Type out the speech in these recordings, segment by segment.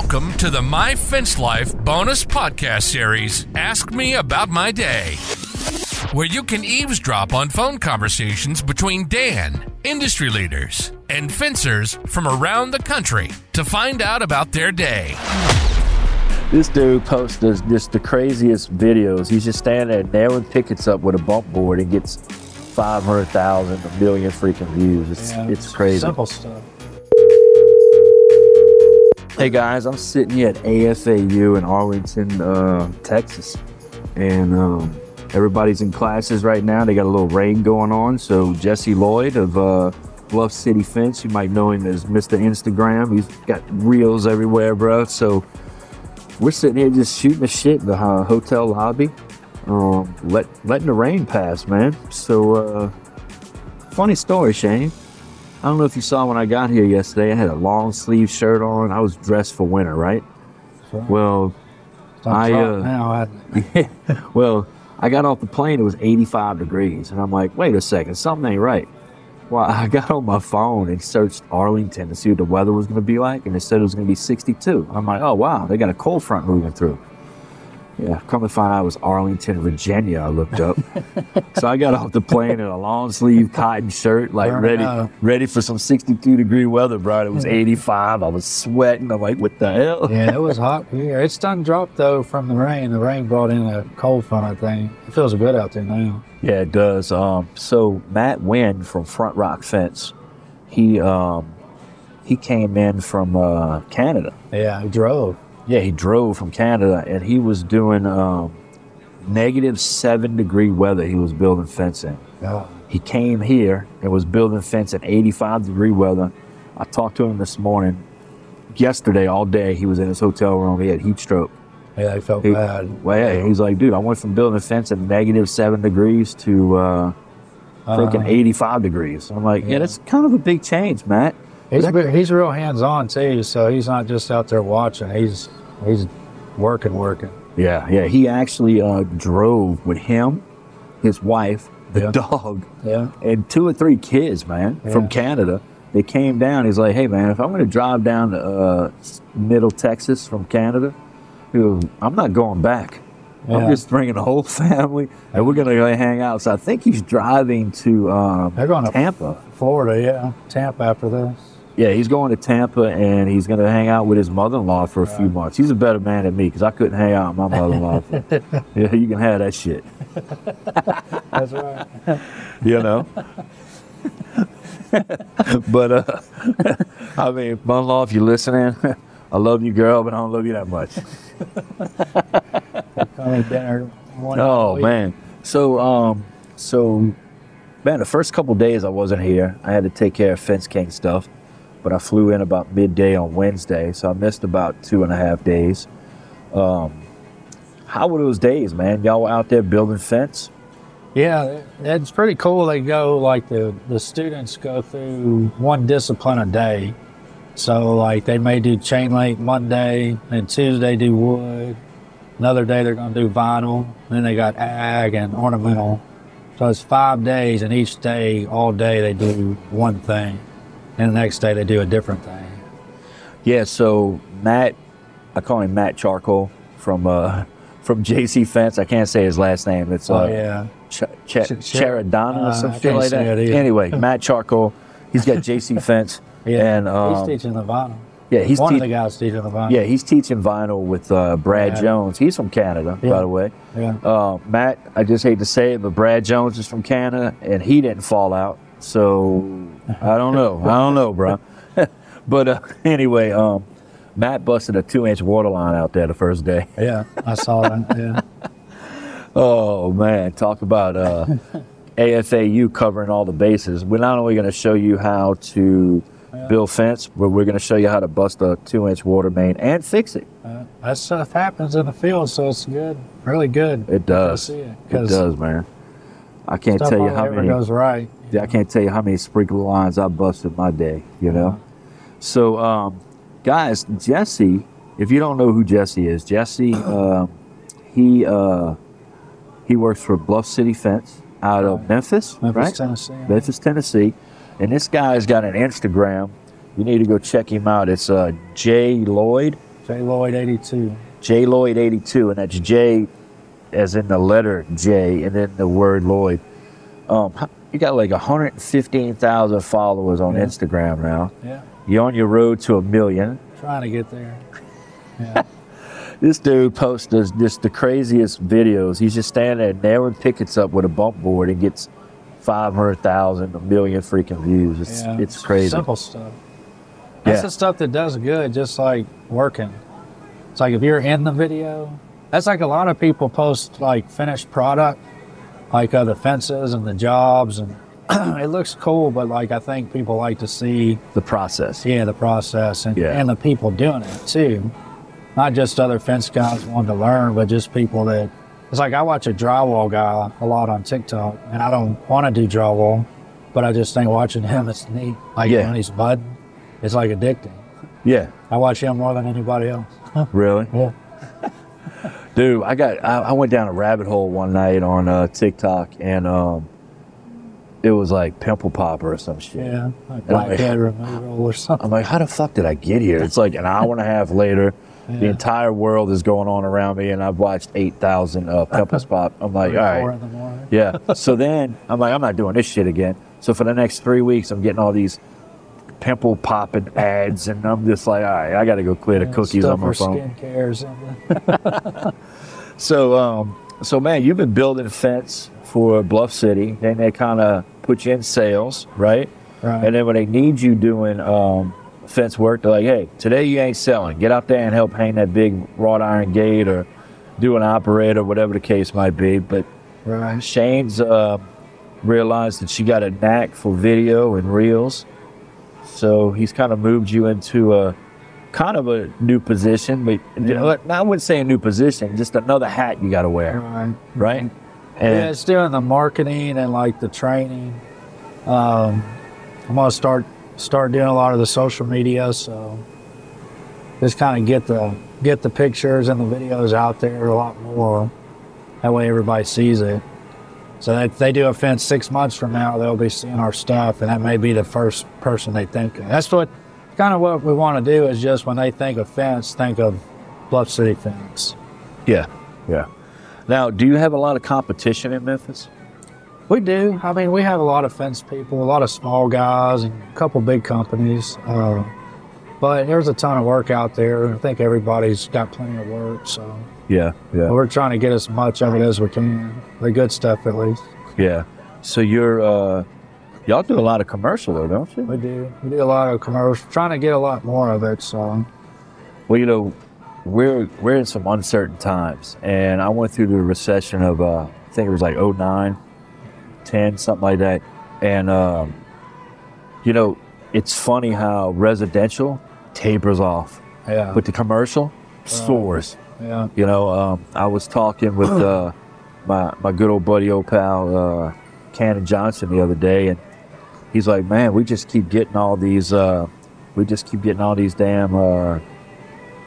Welcome to the My Fence Life bonus podcast series, Ask Me About My Day, where you can eavesdrop on phone conversations between Dan, industry leaders, and fencers from around the country to find out about their day. This dude posts just the craziest videos. He's just standing there nailing pickets up with a bump board and gets 500,000, a million freaking views. It's, Yeah, it's crazy. Simple stuff. Hey guys, I'm sitting here at AFAU in Arlington, uh, Texas, and um, everybody's in classes right now. They got a little rain going on, so Jesse Lloyd of uh, Bluff City Fence, you might know him as Mr. Instagram. He's got reels everywhere, bro. So we're sitting here just shooting the shit in the uh, hotel lobby, um, let, letting the rain pass, man. So uh, funny story, Shane. I don't know if you saw when I got here yesterday. I had a long sleeve shirt on. I was dressed for winter, right? Sure. Well, I, uh, now. Well, I got off the plane. It was 85 degrees, and I'm like, wait a second, something ain't right. Well, I got on my phone and searched Arlington to see what the weather was going to be like, and it said it was going to be 62. I'm like, oh wow, they got a cold front moving through. Yeah, come to find out it was Arlington, Virginia. I looked up, so I got off the plane in a long sleeve cotton shirt, like Burn ready, ready for some 62 degree weather. Bro, it was 85. I was sweating. I'm like, what the hell? yeah, it was hot here. It's done dropped though from the rain. The rain brought in a cold front. I think it feels good out there now. Yeah, it does. Um, so Matt Wynn from Front Rock Fence, he um, he came in from uh, Canada. Yeah, he drove. Yeah, he drove from Canada, and he was doing um, negative seven degree weather. He was building fencing. He came here and was building fence in 85 degree weather. I talked to him this morning. Yesterday, all day, he was in his hotel room. He had heat stroke. Yeah, I felt He- bad. Well, yeah, he's like, dude, I went from building a fence at negative seven degrees to uh, freaking Uh, 85 degrees. I'm like, yeah. Yeah. that's kind of a big change, Matt. He's ve- he's real hands on too. So he's not just out there watching. He's he's working, working. Yeah, yeah. He actually uh, drove with him, his wife, the Yeah. dog, Yeah. and two or three kids, man, from Canada. They came down. He's like, hey, man, if I'm going to drive down to uh, Middle Texas from Canada, goes, I'm not going back. I'm just bringing the whole family, and we're going to go hang out. So I think he's driving to um, They're going to Tampa. Florida. Yeah, Tampa after this. Yeah, he's going to Tampa and he's going to hang out with his mother-in-law for a few months. He's a better man than me because I couldn't hang out with my mother-in-law. For, yeah, you can have that shit. That's right. You know. but uh, I mean, mother-in-law, if you're listening, I love you, girl, but I don't love you that much. Dinner. One Oh man. So um, so man, the first couple days I wasn't here. I had to take care of Fence King stuff, but I flew in about midday on Wednesday, so I missed about two and a half days. Um, how were those days, man? Y'all were out there building fence? Yeah, it's pretty cool. They go like the the students go through one discipline a day. So like they may do chain link Monday, and Tuesday do wood. Another day they're going to do vinyl. Then they got ag and ornamental. So it's five days, and each day, all day, they do one thing, and the next day they do a different thing. Yeah. So Matt, I call him Matt Charcoal from uh, from JC Fence. I can't say his last name. It's uh, Oh yeah, Ch- Ch- Ch- Ch- Charadonna uh, or some I shit can't like that. Anyway, Matt Charcoal. He's got JC Fence. yeah. And um, he's teaching the vinyl. yeah, he's one te- of the guys teaching the vinyl. Yeah, he's teaching vinyl with uh, Brad Yeah. Jones. He's from Canada, by the way. yeah. Uh, Matt, I just hate to say it, but Brad Jones is from Canada, and he didn't fall out. So I don't know. I don't know, bro. but uh, anyway, um, Matt busted a two-inch water line out there the first day. Yeah, I saw that. Yeah. Oh man, talk about uh, AFAU covering all the bases. We're not only going to show you how to build fence, but we're going to show you how to bust a two-inch water main and fix it. Uh, that stuff happens in the field, so it's good, really good. It does. see it, It does, man. I can't tell you how many. goes right. I can't tell you how many sprinkler lines I busted my day. You know. So, um, guys, Jesse. If you don't know who Jesse is, Jesse, uh, he uh, he works for Bluff City Fence out of Memphis, Memphis, right? Tennessee. Memphis, Tennessee. And this guy's got an Instagram. You need to go check him out. It's uh, J Lloyd, J Lloyd 82. J Lloyd 82, and that's J as in the letter J and then the word Lloyd. Um, you got like 115,000 followers on Yeah. Instagram now. Yeah. You're on your road to a million. Trying to get there. Yeah. This dude posts this, just the craziest videos. He's just standing there nailing pickets up with a bump board and gets 500,000, a million freaking views. It's, yeah. it's crazy. Simple stuff. That's Yeah. the stuff that does good, just like working. It's like if you're in the video, that's like a lot of people post like finished product, like uh, the fences and the jobs, and it looks cool, but like I think people like to see, The process. yeah, the process and, Yeah. and the people doing it too. Not just other fence guys wanting to learn, but just people that. It's like I watch a drywall guy a lot on TikTok, and I don't want to do drywall, but I just think watching him is neat. Like Yeah. when he's budding, it's like addicting. Yeah. I watch him more than anybody else. Really? Yeah. Dude, I got I, I went down a rabbit hole one night on uh, TikTok and um, it was like pimple popper or some shit. Yeah. Like And I'm like- blackhead removal or something. I'm like, how the fuck did I get here? It's like an hour and a half later. The entire world is going on around me, and I've watched 8,000 uh, pimples pop. I'm like, all Four in the morning. Yeah. So then I'm like, I'm not doing this shit again. So for the next three weeks, I'm getting all these pimple popping ads, and I'm just like, all right, I got to go clear the Yeah, cookies on my phone. or something. So, um, so man, you've been building a fence for Bluff City. Then they kind of put you in sales, right? Right. And then when they need you doing um, fence work, they're like, "Hey, today you ain't selling. Get out there and help hang that big wrought iron gate or do an operator, whatever the case might be." But right. Shane's uh, realized that she got a knack for video and reels, so he's kind of moved you into a kind of a new position. But Yeah. I wouldn't say a new position, just another hat you got to wear, Right. right? And Yeah, it's doing the marketing and like the training. Um, I'm gonna start start doing a lot of the social media, so just kind of get the get the pictures and the videos out there a lot more. That way, everybody sees it. So that if they do a fence six months from now, they'll be seeing our stuff, and that may be the first person they think of. That's what kind of what we want to do is just when they think of fence, think of Bluff City Fence. yeah, yeah. Now, do you have a lot of competition in Memphis? We do. I mean, we have a lot of fence people, a lot of small guys, and a couple big companies. Uh, but there's a ton of work out there. I think everybody's got plenty of work, so Yeah, yeah, we're trying to get as much of it as we can. The good stuff, at least. yeah. So you're uh, y'all do a lot of commercial though, don't you? We do. We do a lot of commercial. Trying to get a lot more of it. So Well, you know, we're we're in some uncertain times, and I went through the recession of uh, I think it was like 09, 10, something like that, and um, you know, it's funny how residential tapers off, yeah, but the commercial soars. yeah, You know, um, I was talking with uh, my my good old buddy, old pal, uh, Cannon Johnson, the other day, and he's like, "Man, we just keep getting all these, uh, we just keep getting all these damn uh,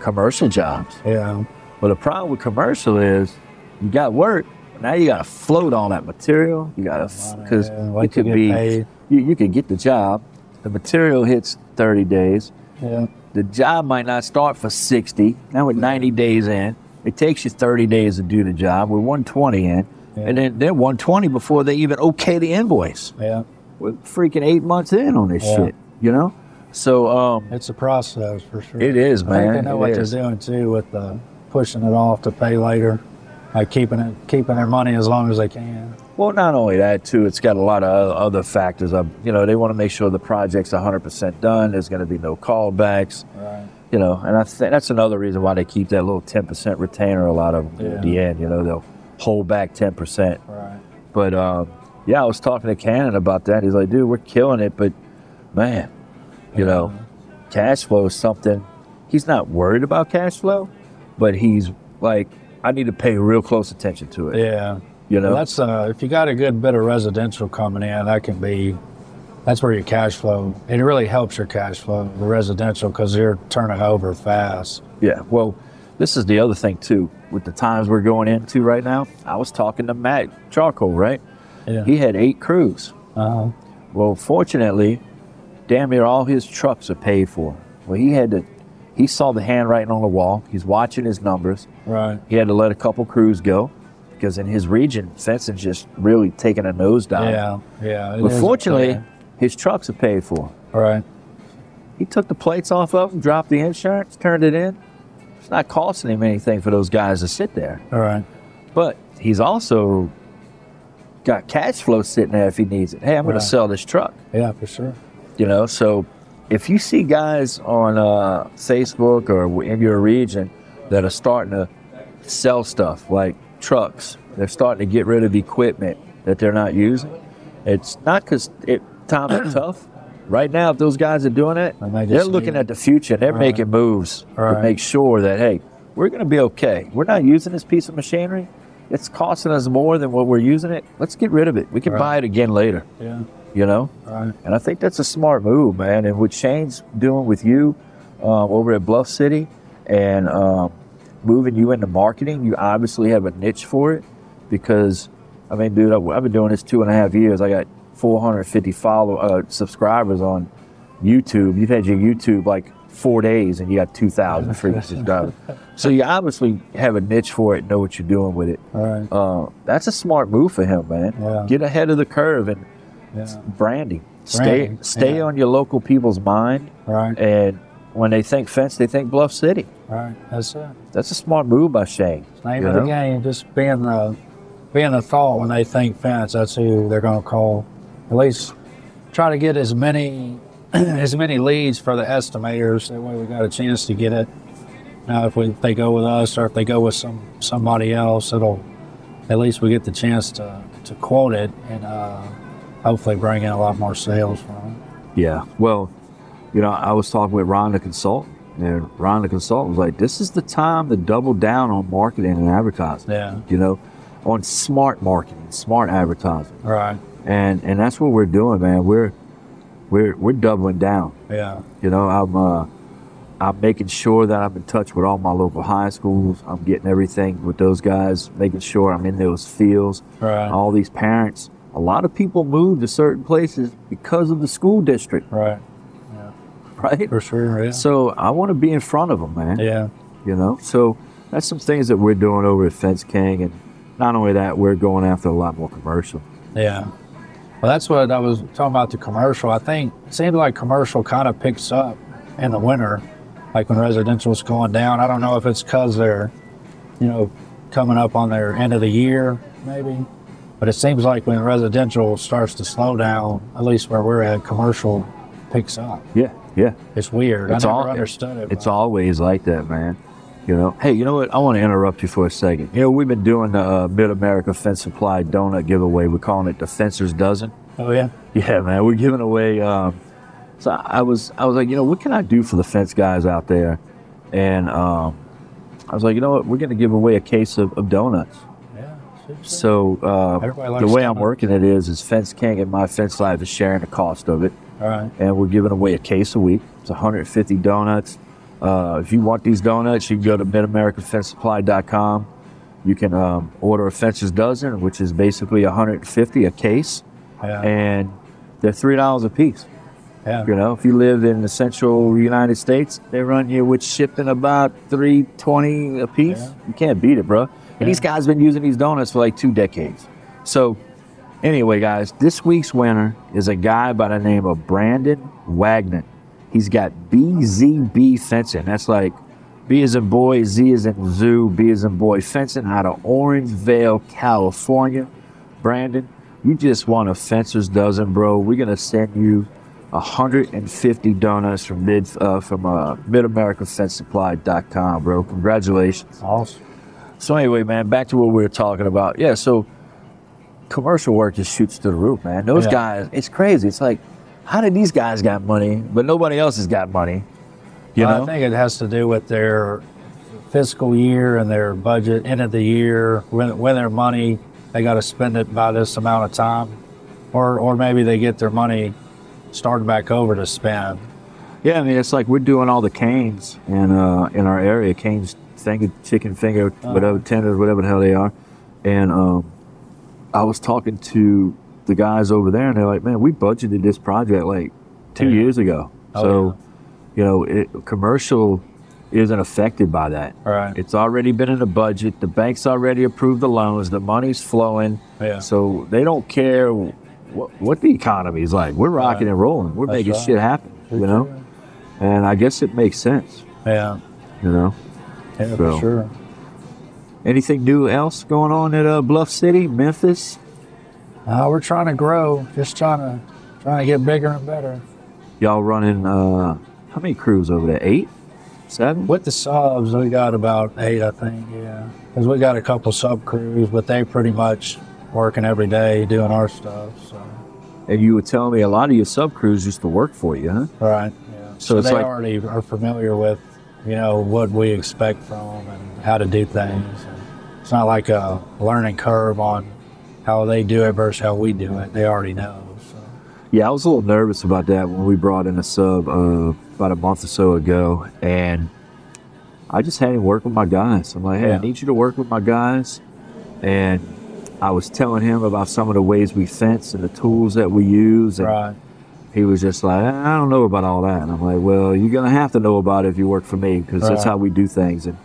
commercial jobs." yeah, Well, the problem with commercial is you got work. Now you got to float all that material. You got to because yeah, it could be paid. you, you could get the job. The material hits 30 days. yeah, The job might not start for 60. Now we're 90 days in. It takes you 30 days to do the job. We're 120 in. Yeah. And then they're 120 before they even okay the invoice. yeah. We're freaking eight months in on this Yeah. shit, you know? So, um, It's a process for sure. It is, I think man. they know It what is. they're doing too with pushing it off to pay later, like keeping it keeping their money as long as they can. well, not only that, too, it's got a lot of other factors. Of, you know, they want to make sure the project's 100% done. There's going to be no callbacks, Right. you know, and I think that's another reason why they keep that little 10% retainer a lot of them at the end. You know, they'll hold back 10%. Right. But um, yeah, I was talking to Cannon about that. He's like, dude, we're killing it, but man, you know, cash flow is something. He's not worried about cash flow, but he's like, I need to pay real close attention to it. Yeah. You know, Well, that's uh, if you got a good bit of residential coming in, that can be. That's where your cash flow. It really helps your cash flow, the residential, because they're turning over fast. yeah. Well, this is the other thing too. With the times we're going into right now, I was talking to Matt Charcoal, right? Yeah. He had eight crews. uh-huh. Well, fortunately, damn near all his trucks are paid for. Well, he had to he saw the handwriting on the wall. He's watching his numbers. Right. He had to let a couple crews go because in his region, fencing's just really taking a nosedive. Yeah. Yeah. But fortunately, his trucks are paid for. Right. He took the plates off of them, dropped the insurance, turned it in. It's not costing him anything for those guys to sit there. All right. But he's also got cash flow sitting there if he needs it. Hey, I'm going Right. to sell this truck. Yeah, for sure. You know, so if you see guys on uh, Facebook or in your region that are starting to sell stuff like trucks, they're starting to get rid of equipment that they're not using. It's not because it times are tough. Right now, if those guys are doing it, they're looking at the future. They're Right. making moves to make sure that hey, we're going to be okay. We're not using this piece of machinery. It's costing us more than what we're using it. Let's get rid of it. We can Right. buy it again later. Yeah. You know. Right. And I think that's a smart move, man. And what Shane's doing with you um, over at Bluff City and um, moving you into marketing, you obviously have a niche for it because, I mean, dude, I've I've been doing this two and a half years. I got 450 follow uh, subscribers on YouTube. You've had your YouTube like four days and you got 2,000 freaking subscribers. So you obviously have a niche for it, know what you're doing with it. All right. Uh, that's a smart move for him, man. Yeah. Get ahead of the curve and Yeah. branding. Stay Branding, stay yeah. on your local people's mind, Right. and when they think fence, they think Bluff City. Right. That's it. That's a smart move by Shane. Name of the game. Just being the being the thought when they think fence. That's who they're going to call. At least try to get as many as many leads for the estimators. That way we got a chance to get it. Now, if we if they go with us or if they go with some somebody else, it'll at least we get the chance to to quote it and uh, hopefully bring in a lot more sales from it. Yeah. Well, you know, I was talking with Ron the consultant, and Ron the consultant was like, "This is the time to double down on marketing and advertising. Yeah. You know, on smart marketing, smart advertising, Right. and and that's what we're doing, man. We're we're we're doubling down. Yeah. You know, I'm uh, I'm making sure that I'm in touch with all my local high schools. I'm getting everything with those guys, making sure I'm in those fields. Right. All these parents. A lot of people move to certain places because of the school district, Right. Yeah. right? For sure. Yeah. So I want to be in front of them, man. Yeah. You know, so that's some things that we're doing over at Fence King, and not only that, we're going after a lot more commercial. Yeah. Well, that's what I was talking about the commercial. I think it seems like commercial kind of picks up in the winter, like when residential's going down. I don't know if it's because they're, you know, coming up on their end of the year, maybe. But it seems like when residential starts to slow down, at least where we're at, commercial picks up. Yeah, yeah. It's weird. It's I never all- understood it. It's but- always like that, man. You know, hey, you know what? I want to interrupt you for a second. You know, we've been doing the uh, Mid America Fence Supply donut giveaway. We're calling it the Fencer's Dozen. Oh yeah. Yeah, man, we're giving away. Um, so I was, I was like, you know, what can I do for the fence guys out there? And um, I was like, you know what? We're going to give away a case of, of donuts. Yeah. So uh, the way I'm working it is, is Fence King and My Fence Life is sharing the cost of it All right. and we're giving away a case a week. It's 150 donuts. Uh, if you want these donuts, you can go to midamericanfencesupply.com. You can um, order a fencer's dozen, which is basically 150 a case, Yeah. and they're three dollars a piece. yeah. You know, if you live in the central United States, they run you with shipping about 320 a piece. Yeah. You can't beat it, bro. And these guys been using these donuts for like two decades. So, anyway, guys, this week's winner is a guy by the name of Brandon Wagner. He's got BZB fencing. That's like B as in boy, Z as in zoo, B as in boy fencing out of Orangevale, California. Brandon, you just won a fencer's dozen, bro. We're gonna send you 150 donuts from mid uh, from uh, MidAmericaFenceSupply.com, bro. Congratulations. Awesome. So anyway, man, back to what we were talking about. Yeah, so commercial work just shoots to the roof, man. Those Yeah. guys, it's crazy. It's like, how did these guys got money, but nobody else has got money? You Well, know? I think it has to do with their fiscal year and their budget, end of the year, when, when their money, they got to spend it by this amount of time. Or, or maybe they get their money started back over to spend. Yeah, I mean, it's like we're doing all the Cane's in uh, in our area, Cane's, finger, chicken finger, whatever tenders, whatever the hell they are. And um, I was talking to the guys over there, and they're like, "Man, we budgeted this project like two Yeah. years ago." Oh, so, you know, it, commercial isn't affected by that. Right. It's already been in the budget. The bank's already approved the loans. The money's flowing. Yeah. So they don't care what, what the economy is like. We're rocking Right. and rolling. We're That's making right. shit happen. You know. And I guess it makes sense. Yeah. You know. Yeah, So- for sure. Anything new else going on at uh, Bluff City, Memphis? Uh, we're trying to grow, just trying to trying to get bigger and better. Y'all running? uh How many crews over there? Eight, seven? With the subs, we got about eight, I think. Yeah, because we got a couple sub crews, but they pretty much working every day doing our stuff. So And you were telling me a lot of your sub crews used to work for you, huh? right. Yeah. So So, they like- already are familiar with, you know, what we expect from them and how to do things. And it's not like a learning curve on how they do it versus how we do it. They already know. So Yeah, I was a little nervous about that when we brought in a sub uh, about a month or so ago, and I just had him work with my guys. I'm like, hey, I need you to work with my guys, and I was telling him about some of the ways we fence and the tools that we use, and right. he was just like, I don't know about all that. And I'm like, well, you're gonna have to know about it if you work for me because that's how we do things. And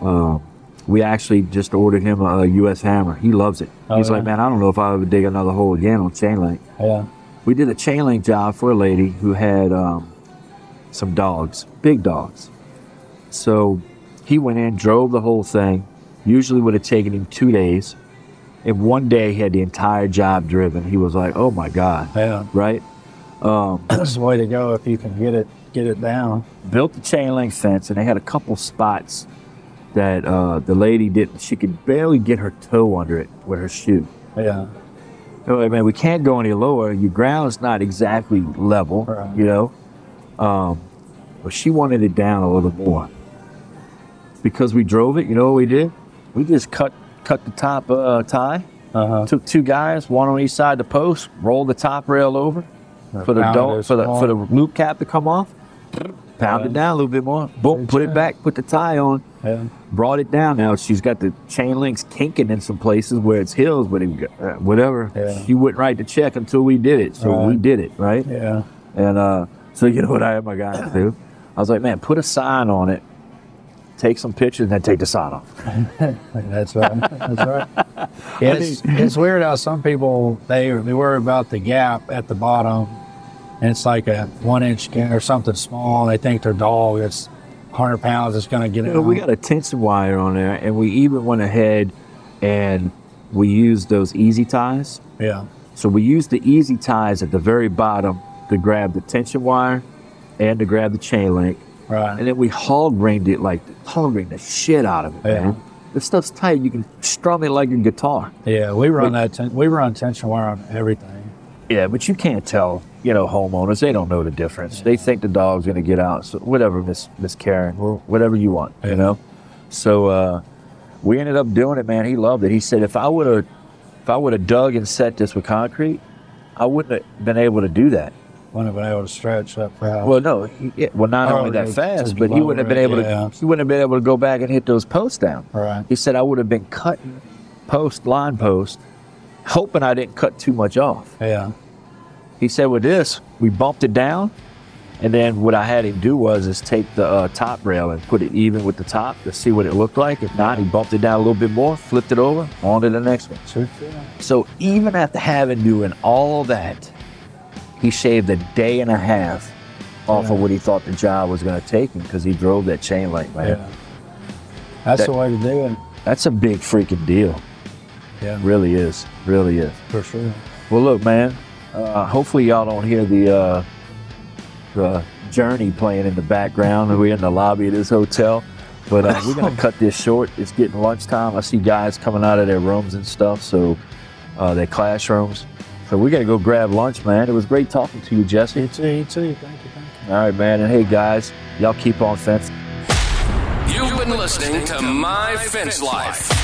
um, we actually just ordered him a, U.S. hammer. He loves it. Oh, He's yeah? like, man, I don't know if I would dig another hole again on chain link Yeah. we did a chain link job for a lady who had um, some dogs, big dogs. So he went in, drove the whole thing. Usually would have taken him two days. And one day he had the entire job driven. He was like, "Oh my god!" Yeah. Right? That's the way to go if you can get it get it down. Built the chain link fence, and they had a couple spots that uh, the lady didn't. She could barely get her toe under it with her shoe. Yeah. Oh, I mean, we can't go any lower. Your ground's not exactly level, Right. you know. Um, but she wanted it down a little more. Because we drove it, you know what we did? We just cut cut the top uh, tie. Uh-huh. Took two guys, one on each side of the post, rolled the top rail over for the for the for the loop cap to come off. Pound it down a little bit more. Boom, put it back, put the tie on Yeah. brought it down. Now she's got the chain links kinking in some places where it's hills, but it, uh, whatever. Yeah. She wouldn't write the check until we did it. So we did it, right? Yeah. And uh, so you know what I had my guys do? I was like, man, put a sign on it, take some pictures, and then take the sign off. That's right. That's right. Yeah, it's, it's weird how some people they they worry about the gap at the bottom, and it's like a one inch or something small. They think their dog that's 100 pounds is going to get it. You know, we got a tension wire on there, and we even went ahead and we used those easy ties. yeah. So we used the easy ties at the very bottom to grab the tension wire and to grab the chain link. Right. And then we hog ringed it like hog ringed the shit out of it, Yeah. man. This stuff's tight. You can strum it like a guitar. yeah, we run that. Ten, we run tension wire on everything. Yeah, but you can't tell, you know, homeowners. They don't know the difference. They think the dog's gonna get out. So whatever, Miss Miss Karen, or whatever you want, you know. So uh, we ended up doing it, man. He loved it. He said if I would have, if I would have dug and set this with concrete, I wouldn't have been able to do that. Wouldn't have been able to stretch that fast. Well, no, he, yeah, well, not Oh, only that fast, but he wouldn't have been able it, to. He wouldn't have been able to go back and hit those posts down. right. He said I would have been cutting post line post, hoping I didn't cut too much off. Yeah. He said with this, we bumped it down, and then what I had him do was is take the uh, top rail and put it even with the top to see what it looked like. If not, he bumped it down a little bit more, flipped it over, on to the next one. Sure. So even after having doing all that, he shaved a day and a half off Yeah. of what he thought the job was going to take him because he drove that chain link, man. Yeah. That's That- the way to do it. That's a big freaking deal. Yeah. Really is. Really is. For sure. Well, look, man. Uh, hopefully, y'all don't hear the uh, the journey playing in the background. We're in the lobby of this hotel, but uh, we're gonna cut this short. It's getting lunchtime. I see guys coming out of their rooms and stuff, so uh, their classrooms. So we gotta go grab lunch, man. It was great talking to you, Jesse. You too. You too. Thank you. Thank you. All right, man. And hey, guys, y'all keep on fencing. You've been listening to My Fence Life.